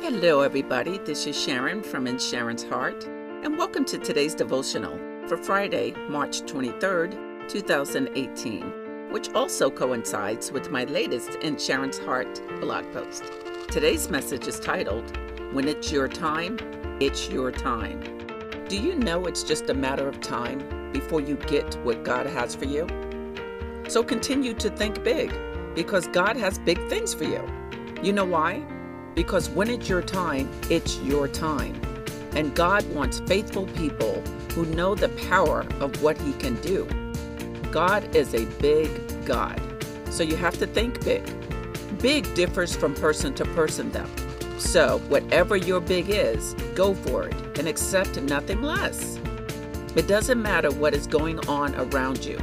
Hello, everybody. This is Sharon from In Sharon's Heart, and welcome to today's devotional for Friday, March 23rd, 2018, which also coincides with my latest In Sharon's Heart blog post. Today's message is titled, When It's Your Time, It's Your Time. Do you know it's just a matter of time before you get what God has for you? So continue to think big because God has big things for you. You know why? Because when it's your time, it's your time. And God wants faithful people who know the power of what He can do. God is a big God, so you have to think big. Big differs from person to person, though. So, whatever your big is, go for it and accept nothing less. It doesn't matter what is going on around you.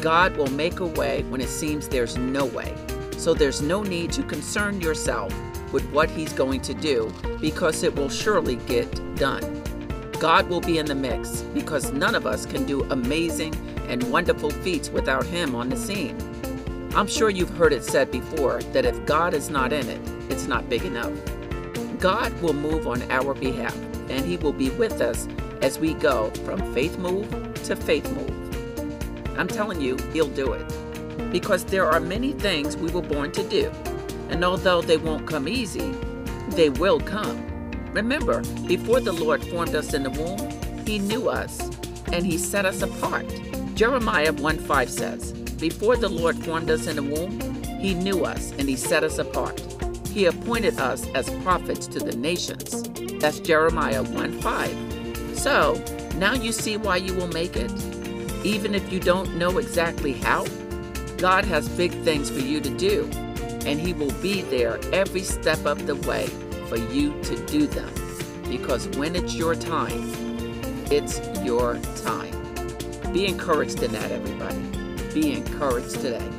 God will make a way when it seems there's no way. So there's no need to concern yourself with what He's going to do because it will surely get done. God will be in the mix because none of us can do amazing and wonderful feats without Him on the scene. I'm sure you've heard it said before that if God is not in it, it's not big enough. God will move on our behalf and He will be with us as we go from faith move to faith move. I'm telling you, He'll do it. Because there are many things we were born to do, and although they won't come easy, they will come. Remember, before the Lord formed us in the womb, He knew us and He set us apart. Jeremiah 1 5 says, Before the Lord formed us in the womb, He knew us and He set us apart. He appointed us as prophets to the nations. That's Jeremiah 1 5. So, now you see why you will make it even if you don't know exactly how? God has big things for you to do, and He will be there every step of the way for you to do them. Because when it's your time, it's your time. Be encouraged in that, everybody. Be encouraged today.